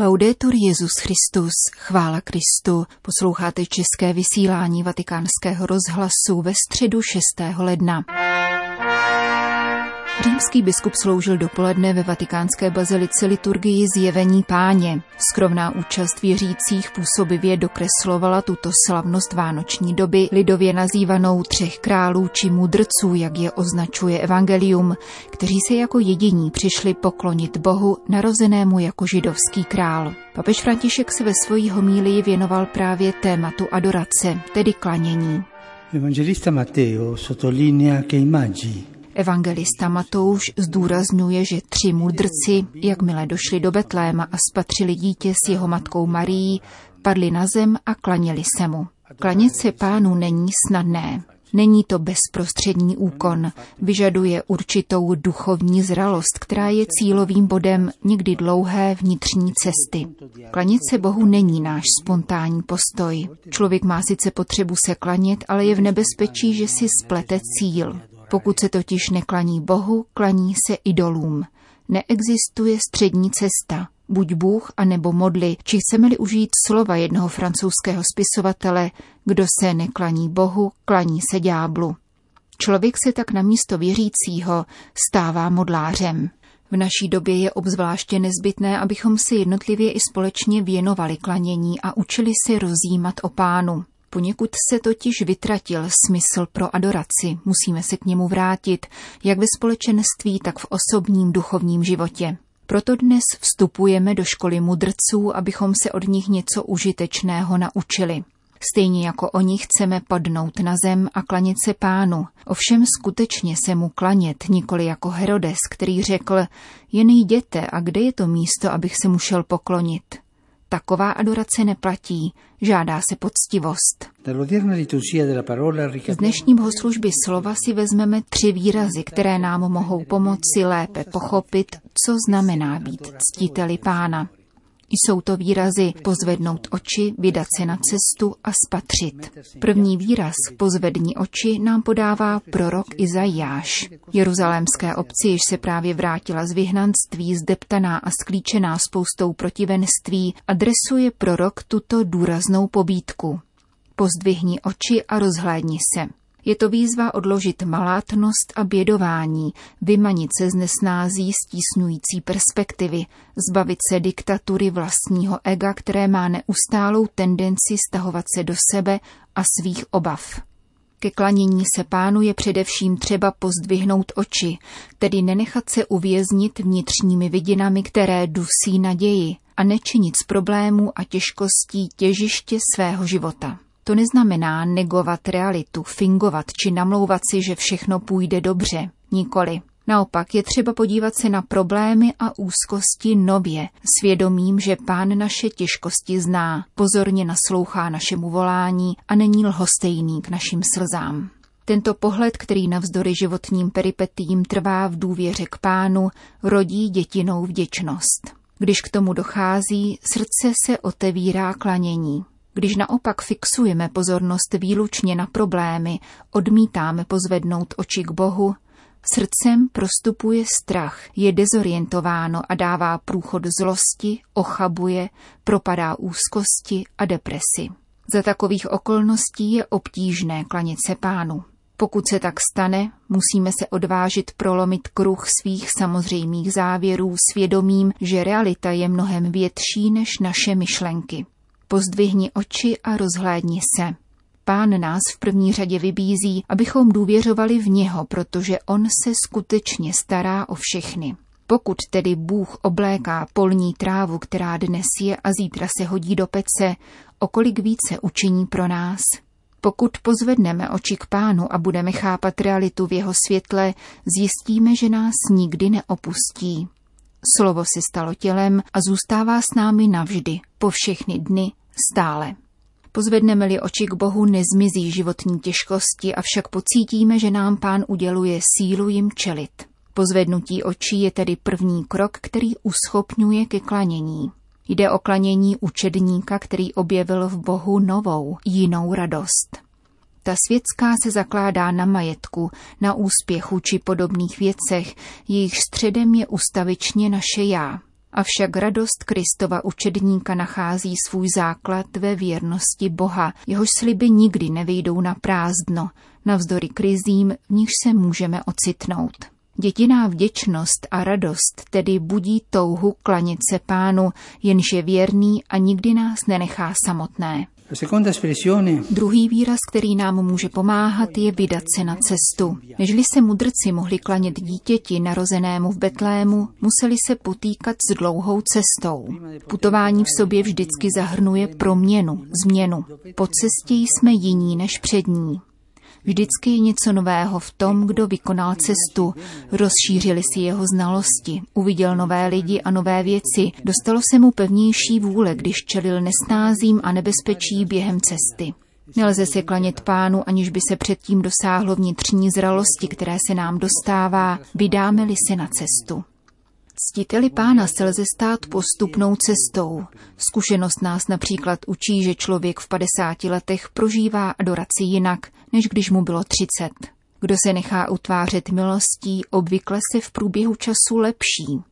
Laudetur Jezus Christus, chvála Kristu, posloucháte české vysílání vatikánského rozhlasu ve středu 6. ledna. Římský biskup sloužil dopoledne ve vatikánské bazilice liturgii zjevení páně. Skromná účast věřících působivě dokreslovala tuto slavnost vánoční doby, lidově nazývanou třech králů či mudrců, jak je označuje evangelium, kteří se jako jediní přišli poklonit Bohu, narozenému jako židovský král. Papež František se ve svojí homílii věnoval právě tématu adorace, tedy klanění. Evangelista Matteo sottolinea che i magi Evangelista Matouš zdůrazňuje, že tři mudrci, jakmile došli do Betléma a spatřili dítě s jeho matkou Marií, padli na zem a klaněli se mu. Klanět se pánu není snadné. Není to bezprostřední úkon, vyžaduje určitou duchovní zralost, která je cílovým bodem někdy dlouhé vnitřní cesty. Klanět se Bohu není náš spontánní postoj. Člověk má sice potřebu se klanět, ale je v nebezpečí, že si splete cíl. Pokud se totiž neklaní Bohu, klaní se idolům. Neexistuje střední cesta, buď Bůh a nebo či chceme-li užít slova jednoho francouzského spisovatele, kdo se neklaní Bohu, klaní se ďáblu. Člověk se tak na místo věřícího stává modlářem. V naší době je obzvláště nezbytné, abychom si jednotlivě i společně věnovali klanění a učili si rozjímat o pánu. Poněkud se totiž vytratil smysl pro adoraci, musíme se k němu vrátit, jak ve společenství, tak v osobním duchovním životě. Proto dnes vstupujeme do školy mudrců, abychom se od nich něco užitečného naučili. Stejně jako oni chceme padnout na zem a klanět se pánu, ovšem skutečně se mu klanět, nikoli jako Herodes, který řekl, jen jděte a kde je to místo, abych se mu šel poklonit. Taková adorace neplatí, žádá se poctivost. Z dnešní bohoslužby slova si vezmeme tři výrazy, které nám mohou pomoci lépe pochopit, co znamená být ctiteli pána. Jsou to výrazy pozvednout oči, vydat se na cestu a spatřit. První výraz pozvední oči nám podává prorok Izajáš. Jeruzalémské obci, jež se právě vrátila z vyhnanství, zdeptaná a sklíčená spoustou protivenství, adresuje prorok tuto důraznou pobídku. Pozdvihni oči a rozhlédni se. Je to výzva odložit malátnost a bědování, vymanit se z nesnází stísňující perspektivy, zbavit se diktatury vlastního ega, které má neustálou tendenci stahovat se do sebe a svých obav. Ke klanění se pánu je především třeba pozdvihnout oči, tedy nenechat se uvěznit vnitřními vidinami, které dusí naději a nečinit z problémů a těžkostí těžiště svého života. To neznamená negovat realitu, fingovat či namlouvat si, že všechno půjde dobře. Nikoli. Naopak je třeba podívat se na problémy a úzkosti nově, svědomím, že pán naše těžkosti zná, pozorně naslouchá našemu volání a není lhostejný k našim slzám. Tento pohled, který navzdory životním peripetím trvá v důvěře k pánu, rodí dětinou vděčnost. Když k tomu dochází, srdce se otevírá klanění. Když naopak fixujeme pozornost výlučně na problémy, odmítáme pozvednout oči k Bohu, srdcem prostupuje strach, je dezorientováno a dává průchod zlosti, ochabuje, propadá úzkosti a depresi. Za takových okolností je obtížné klanět se pánu. Pokud se tak stane, musíme se odvážit prolomit kruh svých samozřejmých závěrů svědomím, že realita je mnohem větší než naše myšlenky. Pozdvihni oči a rozhlédni se. Pán nás v první řadě vybízí, abychom důvěřovali v něho, protože on se skutečně stará o všechny. Pokud tedy Bůh obléká polní trávu, která dnes je a zítra se hodí do pece, okolik více učiní pro nás? Pokud pozvedneme oči k pánu a budeme chápat realitu v jeho světle, zjistíme, že nás nikdy neopustí. Slovo se stalo tělem a zůstává s námi navždy, po všechny dny stále. Pozvedneme-li oči k Bohu, nezmizí životní těžkosti, avšak pocítíme, že nám pán uděluje sílu jim čelit. Pozvednutí očí je tedy první krok, který uschopňuje ke klanění. Jde o klanění učedníka, který objevil v Bohu novou, jinou radost. Ta světská se zakládá na majetku, na úspěchu či podobných věcech, jejich středem je ustavičně naše já. Avšak radost Kristova učedníka nachází svůj základ ve věrnosti Boha, jehož sliby nikdy nevyjdou na prázdno, navzdory krizím, v nich se můžeme ocitnout. Dětiná vděčnost a radost tedy budí touhu klanět se pánu, jenž je věrný a nikdy nás nenechá samotné. Druhý výraz, který nám může pomáhat, je vydat se na cestu. Nežli se mudrci mohli klanět dítěti narozenému v Betlému, museli se potýkat s dlouhou cestou. Putování v sobě vždycky zahrnuje proměnu, změnu. Po cestě jsme jiní než přední. Vždycky je něco nového v tom, kdo vykonal cestu. Rozšířili si jeho znalosti, uviděl nové lidi a nové věci, dostalo se mu pevnější vůle, když čelil nesnázím a nebezpečí během cesty. Nelze se klanět pánu, aniž by se předtím dosáhlo vnitřní zralosti, které se nám dostává, vydáme-li se na cestu. Ctiteli pána se lze stát postupnou cestou. Zkušenost nás například učí, že člověk v 50 letech prožívá adoraci jinak, než když mu bylo 30. Kdo se nechá utvářet milostí, obvykle se v průběhu času lepší.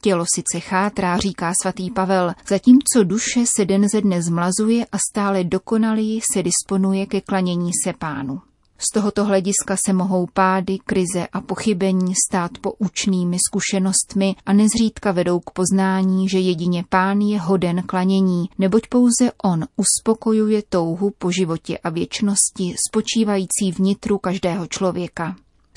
Tělo sice chátrá, říká svatý Pavel, zatímco duše se den ze dne zmlazuje a stále dokonalý se disponuje ke klanění se pánu. Z tohoto hlediska se mohou pády, krize a pochybení stát poučnými zkušenostmi a nezřídka vedou k poznání, že jedině pán je hoden klanění, neboť pouze on uspokojuje touhu po životě a věčnosti spočívající vnitru každého člověka.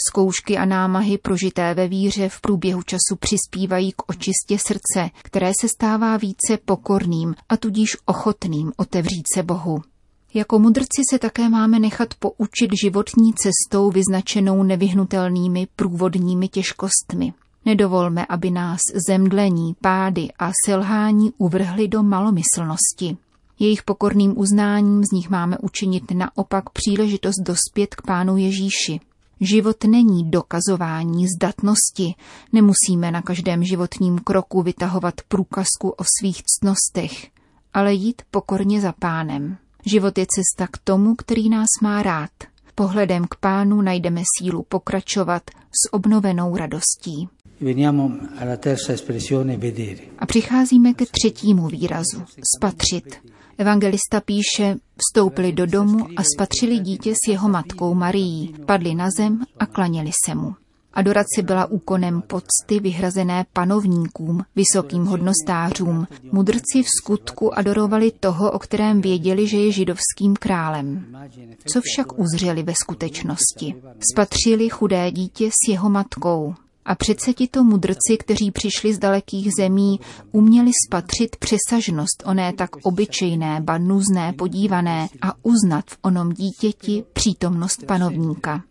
Zkoušky a námahy prožité ve víře v průběhu času přispívají k očistě srdce, které se stává více pokorným a tudíž ochotným otevřít se Bohu. Jako mudrci se také máme nechat poučit životní cestou vyznačenou nevyhnutelnými průvodními těžkostmi. Nedovolme, aby nás zemdlení, pády a selhání uvrhly do malomyslnosti. Jejich pokorným uznáním z nich máme učinit naopak příležitost dospět k Pánu Ježíši. Život není dokazování zdatnosti, nemusíme na každém životním kroku vytahovat průkazku o svých ctnostech, ale jít pokorně za pánem. Život je cesta k tomu, který nás má rád. Pohledem k pánu najdeme sílu pokračovat s obnovenou radostí. A přicházíme ke třetímu výrazu, spatřit. Evangelista píše, vstoupili do domu a spatřili dítě s jeho matkou Marií, padli na zem a klaněli se mu. Adorace byla úkonem pocty vyhrazené panovníkům, vysokým hodnostářům. Mudrci v skutku adorovali toho, o kterém věděli, že je židovským králem. Co však uzřeli ve skutečnosti? Spatřili chudé dítě s jeho matkou. A přece tito mudrci, kteří přišli z dalekých zemí, uměli spatřit přesažnost oné tak obyčejné, ba nuzné podívané a uznat v onom dítěti přítomnost panovníka.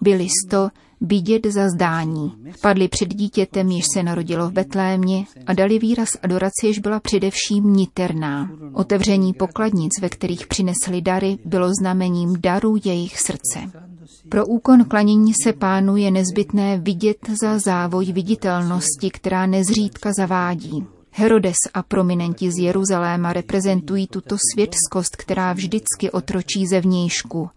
Byli to vidět za zdání. Padli před dítětem, jež se narodilo v Betlémě a dali výraz adoraci, jež byla především niterná. Otevření pokladnic, ve kterých přinesli dary, bylo znamením daru jejich srdce. Pro úkon klanění se pánu je nezbytné vidět za závoj viditelnosti, která nezřídka zavádí. Herodes a prominenti z Jeruzaléma reprezentují tuto světskost, která vždycky otročí zevnějšku.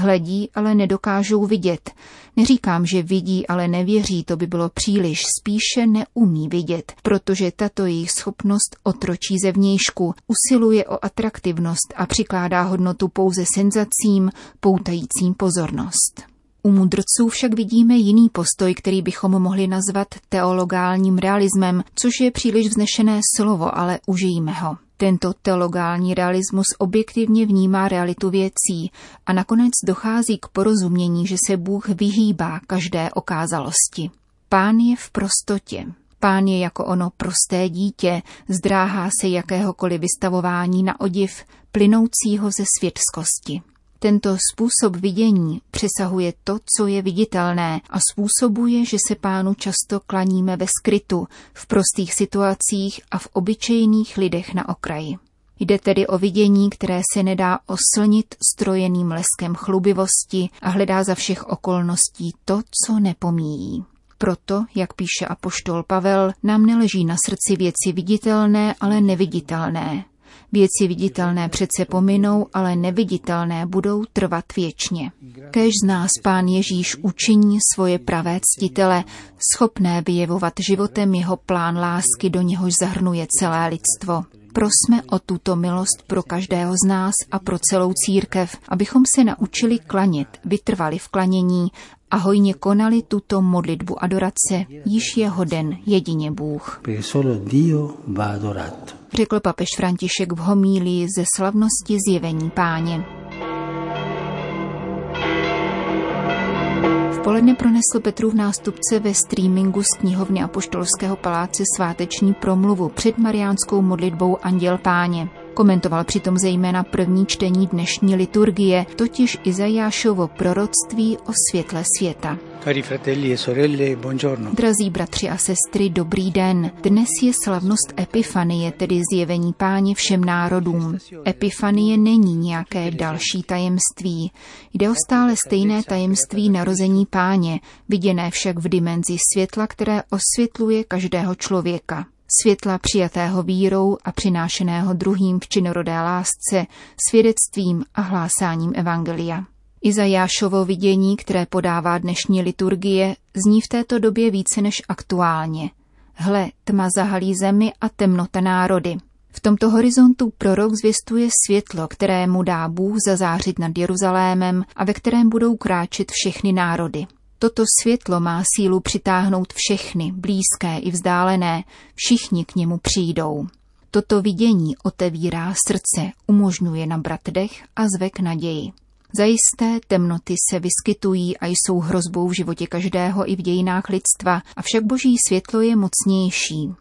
Hledí, ale nedokážou vidět. Neříkám, že vidí, ale nevěří, to by bylo příliš, spíše neumí vidět, protože tato jejich schopnost otročí zevnějšku, usiluje o atraktivnost a přikládá hodnotu pouze senzacím, poutajícím pozornost. U mudrců však vidíme jiný postoj, který bychom mohli nazvat teologálním realismem, což je příliš vznešené slovo, ale užijíme ho. Tento teologální realismus objektivně vnímá realitu věcí a nakonec dochází k porozumění, že se Bůh vyhýbá každé okázalosti. Pán je v prostotě. Pán je jako ono prosté dítě, zdráhá se jakéhokoliv vystavování na odiv, plynoucího ze světskosti. Tento způsob vidění přesahuje to, co je viditelné a způsobuje, že se pánu často klaníme ve skrytu, v prostých situacích a v obyčejných lidech na okraji. Jde tedy o vidění, které se nedá oslnit strojeným leskem chlubivosti a hledá za všech okolností to, co nepomíjí. Proto, jak píše apoštol Pavel, nám neleží na srdci věci viditelné, ale neviditelné. Věci viditelné přece pominou, ale neviditelné budou trvat věčně. Kež z nás pán Ježíš učiní svoje pravé ctitele, schopné vyjevovat životem jeho plán lásky, do něhož zahrnuje celé lidstvo. Prosme o tuto milost pro každého z nás a pro celou církev, abychom se naučili klanět, vytrvali v klanění a hojně konali tuto modlitbu adorace, již je hoden jedině Bůh. Řekl papež František v homílii ze slavnosti zjevení páně. V poledne pronesl Petrův nástupce ve streamingu z knihovny Apoštolského paláce sváteční promluvu před mariánskou modlitbou Anděl Páně. Komentoval přitom zejména první čtení dnešní liturgie, totiž Izajášovo proroctví o světle světa. Cari fratelli e sorelle, buongiorno. Drazí bratři a sestry, dobrý den. Dnes je slavnost Epifanie, tedy zjevení páně všem národům. Epifanie není nějaké další tajemství. Jde o stále stejné tajemství narození páně, viděné však v dimenzi světla, které osvětluje každého člověka světla přijatého vírou a přinášeného druhým v činorodé lásce, svědectvím a hlásáním Evangelia. Izajášovo vidění, které podává dnešní liturgie, zní v této době více než aktuálně. Hle, tma zahalí zemi a temnota národy. V tomto horizontu prorok zvěstuje světlo, které mu dá Bůh zazářit nad Jeruzalémem a ve kterém budou kráčet všechny národy. Toto světlo má sílu přitáhnout všechny, blízké i vzdálené, všichni k němu přijdou. Toto vidění otevírá srdce, umožňuje nabrat dech a zvek naději. Zajisté temnoty se vyskytují a jsou hrozbou v životě každého i v dějinách lidstva, avšak boží světlo je mocnější.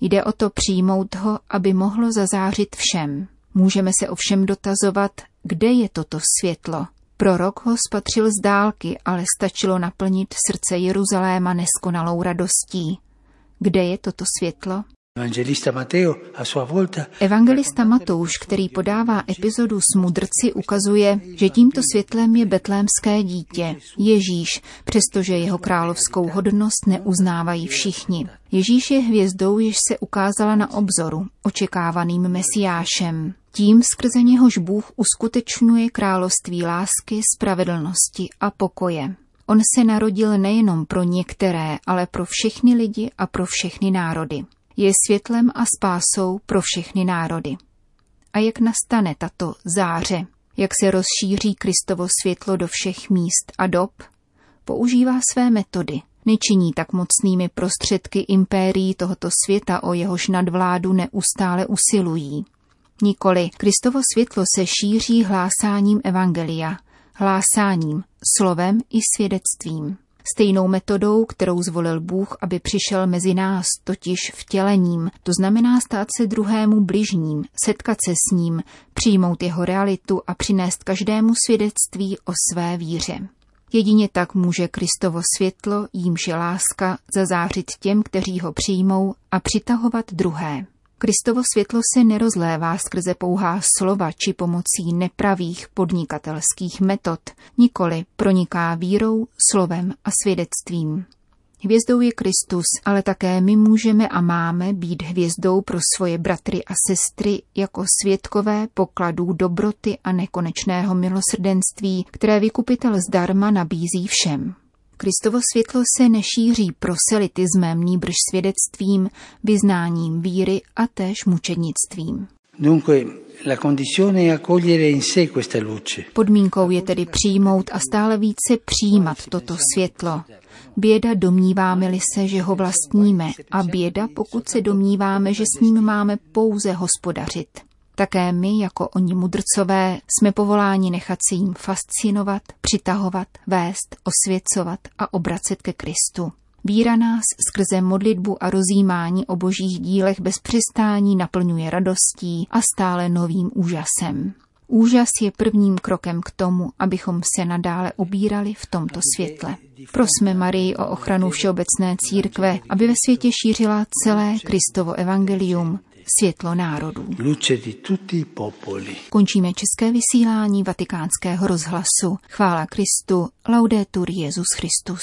Jde o to přijmout ho, aby mohlo zazářit všem. Můžeme se ovšem dotazovat, kde je toto světlo. Prorok ho spatřil z dálky, ale stačilo naplnit srdce Jeruzaléma neskonalou radostí. Kde je toto světlo? Evangelista Matouš, který podává epizodu s mudrci, ukazuje, že tímto světlem je betlémské dítě, Ježíš, přestože jeho královskou hodnost neuznávají všichni. Ježíš je hvězdou, jež se ukázala na obzoru, očekávaným mesiášem. Tím skrze něhož Bůh uskutečňuje království lásky, spravedlnosti a pokoje. On se narodil nejenom pro některé, ale pro všechny lidi a pro všechny národy je světlem a spásou pro všechny národy. A jak nastane tato záře? Jak se rozšíří Kristovo světlo do všech míst a dob? Používá své metody. Nečiní tak mocnými prostředky impérií tohoto světa, o jehož nadvládu neustále usilují. Nikoli, Kristovo světlo se šíří hlásáním evangelia, hlásáním, slovem i svědectvím. Stejnou metodou, kterou zvolil Bůh, aby přišel mezi nás, totiž vtělením, to znamená stát se druhému bližním, setkat se s ním, přijmout jeho realitu a přinést každému svědectví o své víře. Jedině tak může Kristovo světlo, jímž je láska, zazářit těm, kteří ho přijmou a přitahovat druhé. Kristovo světlo se nerozlévá skrze pouhá slova či pomocí nepravých podnikatelských metod, nikoli proniká vírou, slovem a svědectvím. Hvězdou je Kristus, ale také my můžeme a máme být hvězdou pro svoje bratry a sestry jako světkové pokladů dobroty a nekonečného milosrdenství, které vykupitel zdarma nabízí všem. Kristovo světlo se nešíří proselitismem, nýbrž svědectvím, vyznáním víry a též mučednictvím. Podmínkou je tedy přijmout a stále více přijímat toto světlo. Běda domníváme-li se, že ho vlastníme a běda, pokud se domníváme, že s ním máme pouze hospodařit. Také my, jako oni mudrcové, jsme povoláni nechat se jim fascinovat, přitahovat, vést, osvěcovat a obracet ke Kristu. Víra nás skrze modlitbu a rozjímání o božích dílech bez přistání naplňuje radostí a stále novým úžasem. Úžas je prvním krokem k tomu, abychom se nadále ubírali v tomto světle. Prosme Marii o ochranu Všeobecné církve, aby ve světě šířila celé Kristovo evangelium, světlo národů. Končíme české vysílání vatikánského rozhlasu. Chvála Kristu, laudetur Jezus Christus.